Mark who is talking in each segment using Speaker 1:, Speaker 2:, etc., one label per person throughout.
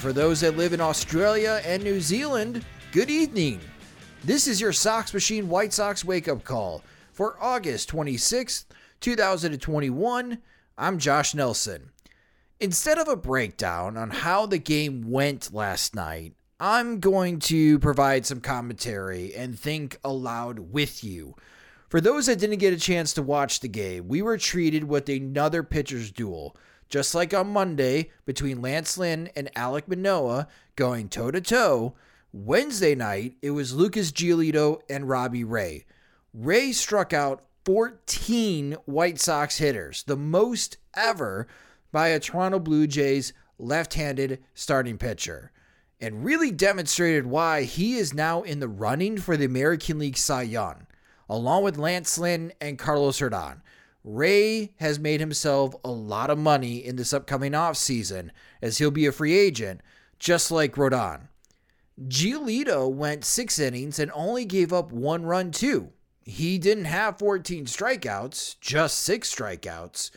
Speaker 1: For those that live in Australia and New Zealand, good evening. This is your Sox Machine White Sox wake up call for August 26th, 2021. I'm Josh Nelson. Instead of a breakdown on how the game went last night, I'm going to provide some commentary and think aloud with you. For those that didn't get a chance to watch the game, we were treated with another pitcher's duel just like on Monday between Lance Lynn and Alek Manoah going toe to toe, Wednesday night it was Lucas Giolito and Robbie Ray. Ray struck out 14 White Sox hitters, the most ever by a Toronto Blue Jays left handed starting pitcher, and really demonstrated why he is now in the running for the American League Cy Young, along with Lance Lynn and Carlos Rodon. Ray has made himself a lot of money in this upcoming offseason as he'll be a free agent, just like Rodon. Giolito went six innings and only gave up one run, too. He didn't have 14 strikeouts, just six strikeouts.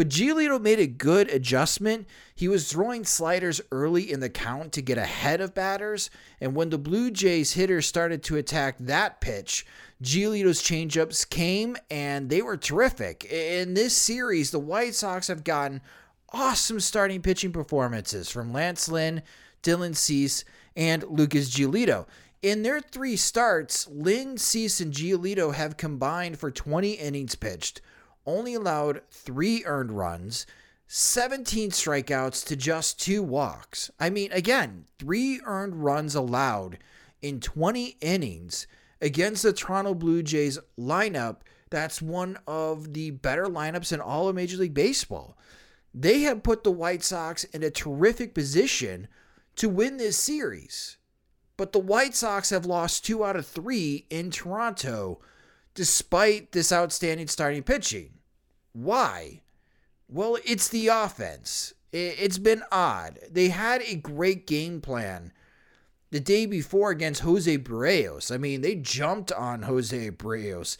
Speaker 1: But Giolito made a good adjustment. He was throwing sliders early in the count to get ahead of batters, and when the Blue Jays hitters started to attack that pitch, Giolito's changeups came and they were terrific. In this series, the White Sox have gotten awesome starting pitching performances from Lance Lynn, Dylan Cease, and Lucas Giolito. In their three starts, Lynn, Cease, and Giolito have combined for 20 innings pitched, only allowed three earned runs, 17 strikeouts to just two walks. I mean, again, three earned runs allowed in 20 innings against the Toronto Blue Jays lineup that's one of the better lineups in all of Major League Baseball. They have put the White Sox in a terrific position to win this series. But the White Sox have lost two out of three in Toronto despite this outstanding starting pitching. Why? Well, it's the offense. It's been odd. They had a great game plan the day before against Jose Berrios. I mean, they jumped on Jose Berrios.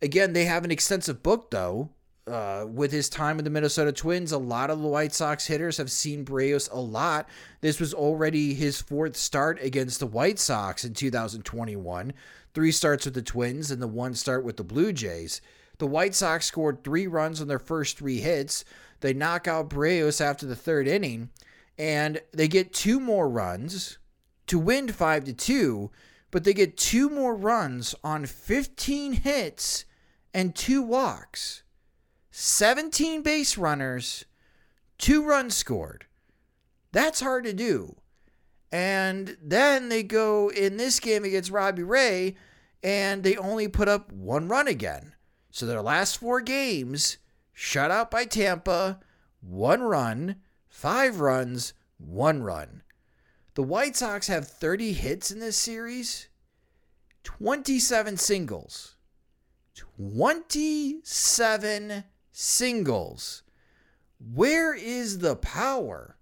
Speaker 1: Again, they have an extensive book, though. Uh, with his time with the Minnesota Twins, a lot of the White Sox hitters have seen Berrios a lot. This was already his fourth start against the White Sox in 2021. Three starts with the Twins and the one start with the Blue Jays. The White Sox scored three runs on their first three hits. They knock out Berrios after the third inning, and they get two more runs to win 5 to 2, but they get two more runs on 15 hits and two walks. 17 base runners, two runs scored. That's hard to do. And then they go in this game against Robbie Ray and they only put up one run again. So their last four games, shut out by Tampa, one run, five runs, one run. The White Sox have 30 hits in this series, 27 singles. 27 singles. Where is the power?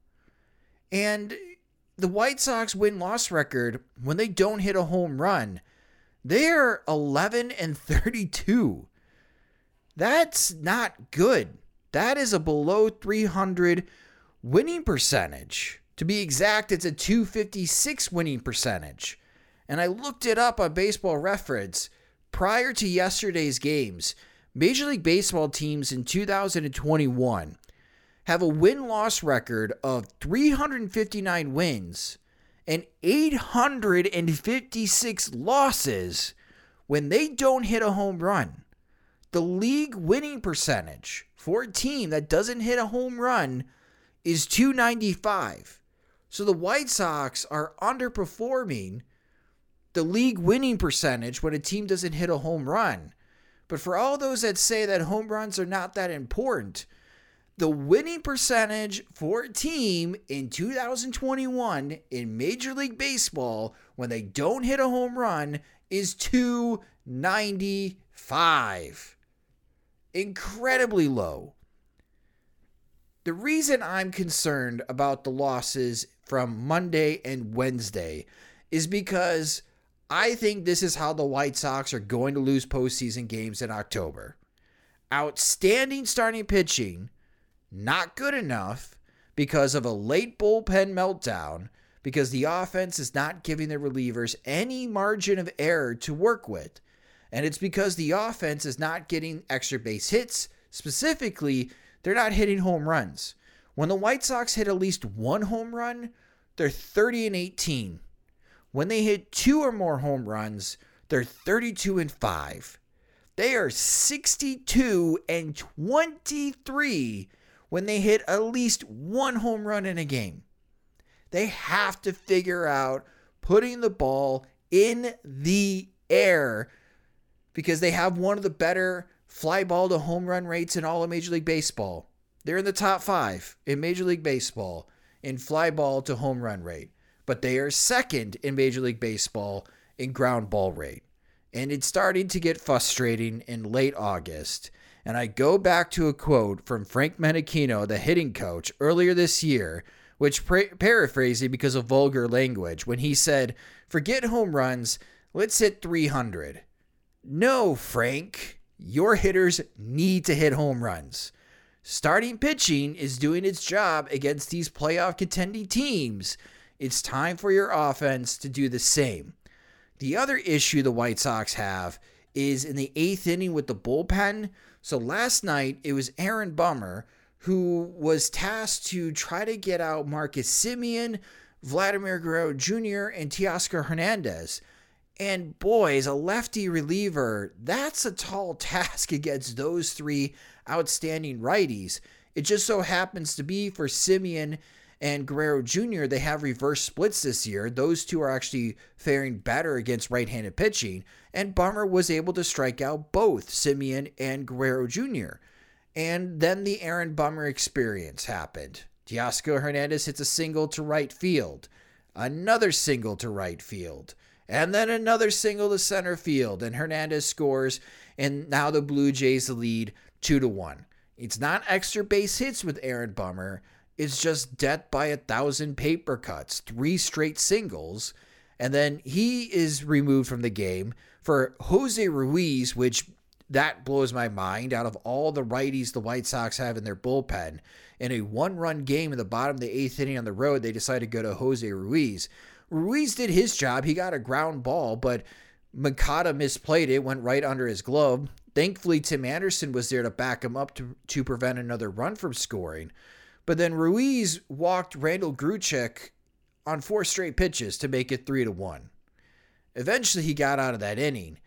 Speaker 1: And the White Sox win loss record when they don't hit a home run, they're 11 and 32. That's not good. That is a below 300 winning percentage. To be exact, it's a 256 winning percentage. And I looked it up on baseball reference. Prior to yesterday's games, Major League Baseball teams in 2021 have a win loss record of 359 wins and 856 losses when they don't hit a home run. The league winning percentage for a team that doesn't hit a home run is 295. So the White Sox are underperforming the league winning percentage when a team doesn't hit a home run. But for all those that say that home runs are not that important, the winning percentage for a team in 2021 in Major League Baseball when they don't hit a home run is 295. Incredibly low. The reason I'm concerned about the losses from Monday and Wednesday is because I think this is how the White Sox are going to lose postseason games in October. Outstanding starting pitching not good enough because of a late bullpen meltdown, because the offense is not giving the relievers any margin of error to work with. And it's because the offense is not getting extra base hits. Specifically, they're not hitting home runs. When the White Sox hit at least one home run, they're 30 and 18. When they hit two or more home runs, they're 32 and 5. They are 62 and 23 when they hit at least one home run in a game. They have to figure out putting the ball in the air because they have one of the better fly ball to home run rates in all of Major League Baseball. They're in the top five in Major League Baseball in fly ball to home run rate, but they are second in Major League Baseball in ground ball rate. And it's starting to get frustrating in late August and I go back to a quote from Frank Menechino, the hitting coach, earlier this year, which pra- paraphrasing because of vulgar language, when he said, Forget home runs, let's hit 300. No, Frank, your hitters need to hit home runs. Starting pitching is doing its job against these playoff contending teams. It's time for your offense to do the same. The other issue the White Sox have is in the eighth inning with the bullpen. So last night it was Aaron Bummer who was tasked to try to get out Marcus Semien, Vladimir Guerrero Jr., and Teoscar Hernandez. And boys, a lefty reliever, that's a tall task against those three outstanding righties. It just so happens to be for Semien and Guerrero Jr., they have reverse splits this year. Those two are actually faring better against right handed pitching. And Bummer was able to strike out both Semien and Guerrero Jr. And then the Aaron Bummer experience happened. Teoscar Hernandez hits a single to right field, another single to right field, and then another single to center field. And Hernandez scores, and now the Blue Jays lead two to one. It's not extra base hits with Aaron Bummer is just death by a thousand paper cuts, three straight singles. And then he is removed from the game for Jose Ruiz, which that blows my mind. Out of all the righties the White Sox have in their bullpen, in a one run game in the bottom of the eighth inning on the road, they decided to go to Jose Ruiz. Ruiz did his job. He got a ground ball, but Moncada misplayed it, went right under his glove. Thankfully, Tim Anderson was there to back him up to, to prevent another run from scoring. But then Ruiz walked Randall Grichuk on four straight pitches to make it three to one. Eventually, he got out of that inning.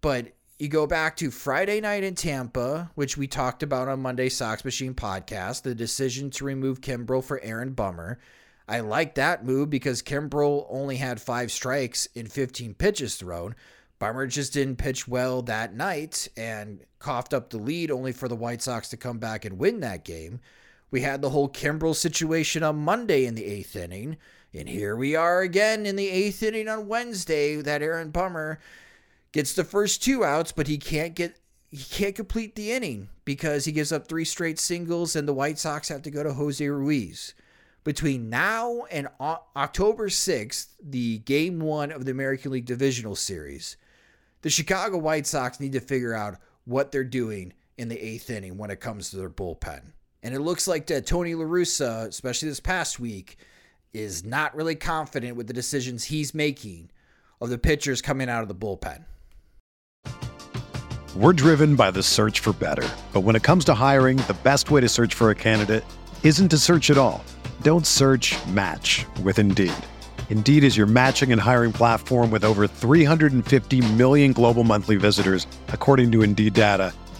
Speaker 1: But you go back to Friday night in Tampa, which we talked about on Monday Sox Machine podcast, the decision to remove Kimbrel for Aaron Bummer. I like that move because Kimbrel only had five strikes in 15 pitches thrown. Bummer just didn't pitch well that night and coughed up the lead, only for the White Sox to come back and win that game. We had the whole Kimbrel situation on Monday in the eighth inning. And here we are again in the eighth inning on Wednesday that Aaron Bummer gets the first two outs, but he can't get he can't complete the inning because he gives up three straight singles and the White Sox have to go to Jose Ruiz. Between now and October 6th, the game one of the American League Divisional Series, the Chicago White Sox need to figure out what they're doing in the eighth inning when it comes to their bullpen. And it looks like that Tony LaRussa, especially this past week, is not really confident with the decisions he's making of the pitchers coming out of the bullpen.
Speaker 2: We're driven by the search for better. But when it comes to hiring, the best way to search for a candidate isn't to search at all. Don't search match with Indeed. Indeed is your matching and hiring platform with over 350 million global monthly visitors, according to Indeed data,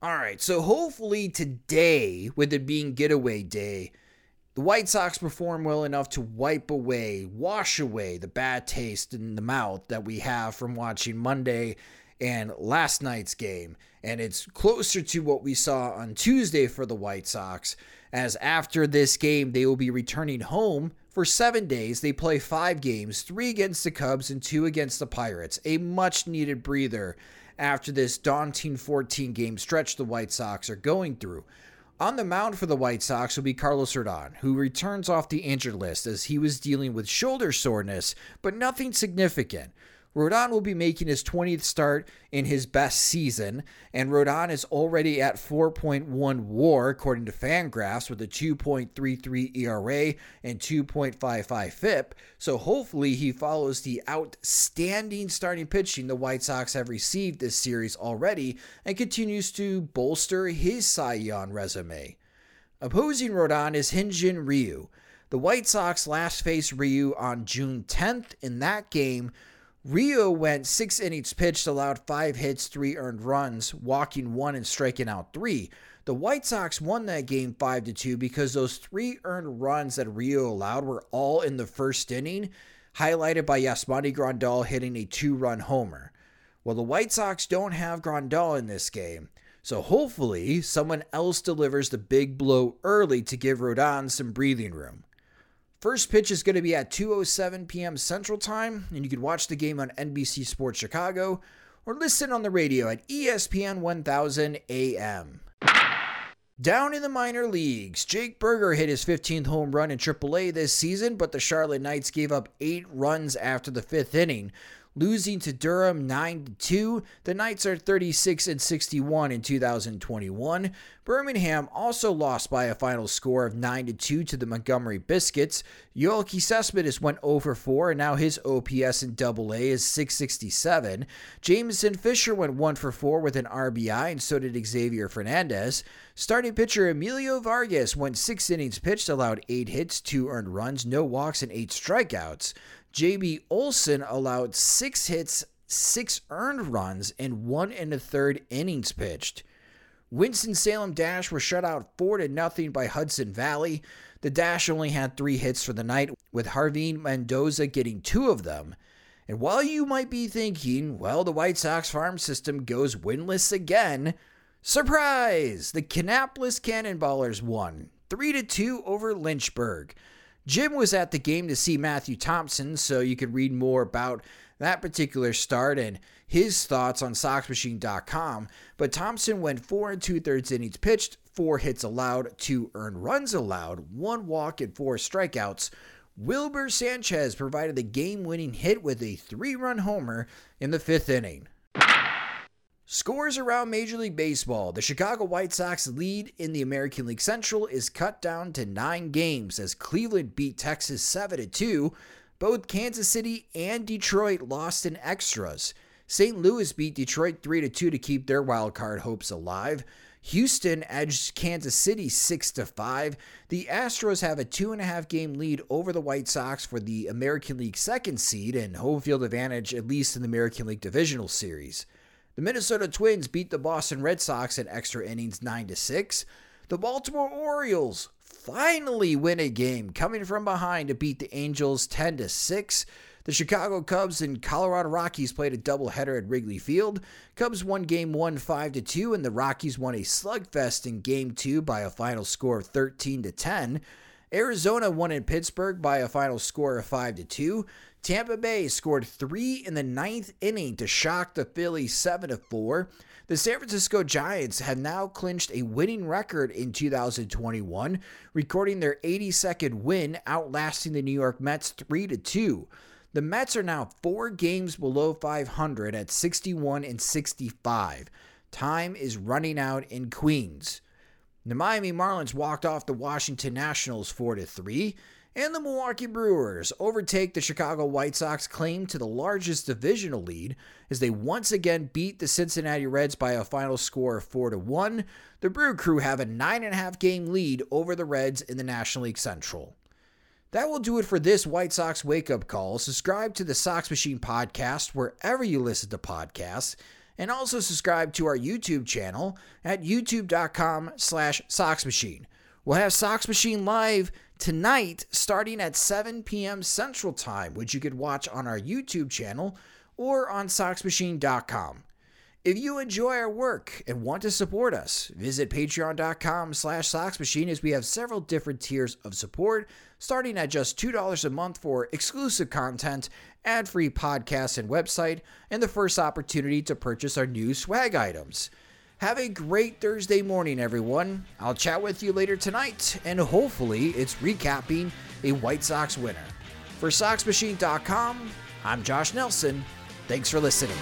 Speaker 1: All right, so hopefully today, with it being getaway day, the White Sox perform well enough to wipe away, wash away the bad taste in the mouth that we have from watching Monday and last night's game. And it's closer to what we saw on Tuesday for the White Sox, as after this game, they will be returning home for seven days. They play five games three against the Cubs and two against the Pirates. A much needed breather after this daunting 14 game stretch the White Sox are going through. On the mound for the White Sox will be Carlos Rodon, who returns off the injured list as he was dealing with shoulder soreness, but nothing significant. Rodon will be making his 20th start in his best season, and Rodon is already at 4.1 war, according to Fangraphs, with a 2.33 ERA and 2.55 FIP. So hopefully he follows the outstanding starting pitching the White Sox have received this series already and continues to bolster his Cy Young resume. Opposing Rodon is Hyun-Jin Ryu. The White Sox last faced Ryu on June 10th. In that game, Ryu went six innings pitched, allowed five hits, three earned runs, walking one and striking out three. The White Sox won that game 5 to 2 because those three earned runs that Ryu allowed were all in the first inning, highlighted by Yasmani Grandal hitting a two run homer. Well, the White Sox don't have Grandal in this game, so hopefully someone else delivers the big blow early to give Rodon some breathing room. First pitch is going to be at 2:07 p.m. Central Time, and you can watch the game on NBC Sports Chicago or listen on the radio at ESPN 1000 AM. Down in the minor leagues, Jake Burger hit his 15th home run in AAA this season, but the Charlotte Knights gave up 8 runs after the 5th inning, losing to Durham 9 2. The Knights are 36 and 61 in 2021. Birmingham also lost by a final score of 9 2 to the Montgomery Biscuits. Yoelqui Cespedes went over 4 and now his OPS in AA is 667. Jameson Fisher went 1 for 4 with an RBI and so did Xavier Fernandez. Starting pitcher Emilio Vargas went 6 innings pitched, allowed 8 hits, 2 earned runs, no walks and 8 strikeouts. JB Olson allowed six hits, six earned runs, and one and a third innings pitched. Winston-Salem Dash were shut out 4 to nothing by Hudson Valley. The Dash only had three hits for the night, with Jarvin Mendoza getting two of them. And while you might be thinking, well, the White Sox farm system goes winless again, surprise! The Kannapolis Cannonballers won 3 to 2 over Lynchburg. Jim was at the game to see Matthew Thompson, so you could read more about that particular start and his thoughts on SoxMachine.com. But Thompson went four and two thirds innings pitched, four hits allowed, two earned runs allowed, one walk, and four strikeouts. Wilber Sanchez provided the game winning hit with a three run homer in the fifth inning. Scores around Major League Baseball. The Chicago White Sox lead in the American League Central is cut down to nine games as Cleveland beat Texas 7 2. Both Kansas City and Detroit lost in extras. St. Louis beat Detroit 3 2 to keep their wild card hopes alive. Houston edged Kansas City 6 to 5. The Astros have a two and a half game lead over the White Sox for the American League second seed and home field advantage, at least in the American League Divisional Series. The Minnesota Twins beat the Boston Red Sox in extra innings 9 to 6. The Baltimore Orioles finally win a game coming from behind to beat the Angels 10 to 6. The Chicago Cubs and Colorado Rockies played a doubleheader at Wrigley Field. Cubs won game 1 5 to 2 and the Rockies won a slugfest in game 2 by a final score of 13 to 10. Arizona won in Pittsburgh by a final score of 5 to 2. Tampa Bay scored 3 in the ninth inning to shock the Phillies 7 to 4. The San Francisco Giants have now clinched a winning record in 2021, recording their 82nd win, outlasting the New York Mets 3 to 2. The Mets are now four games below 500 at 61 and 65. Time is running out in Queens. The Miami Marlins walked off the Washington Nationals 4 3, and the Milwaukee Brewers overtake the Chicago White Sox claim to the largest divisional lead as they once again beat the Cincinnati Reds by a final score of 4 1. The Brew Crew have a 9.5 game lead over the Reds in the National League Central. That will do it for this White Sox wake up call. Subscribe to the Sox Machine podcast wherever you listen to podcasts, and also subscribe to our YouTube channel at youtube.com slash Sox Machine. We'll have Sox Machine live tonight starting at 7 p.m. Central Time, which you could watch on our YouTube channel or on SoxMachine.com. If you enjoy our work and want to support us, visit patreon.com slash soxmachine as we have several different tiers of support, starting at just $2 a month for exclusive content, ad-free podcasts and website, and the first opportunity to purchase our new swag items. Have a great Thursday morning, everyone. I'll chat with you later tonight, and hopefully it's recapping a White Sox winner. For SoxMachine.com, I'm Josh Nelson. Thanks for listening.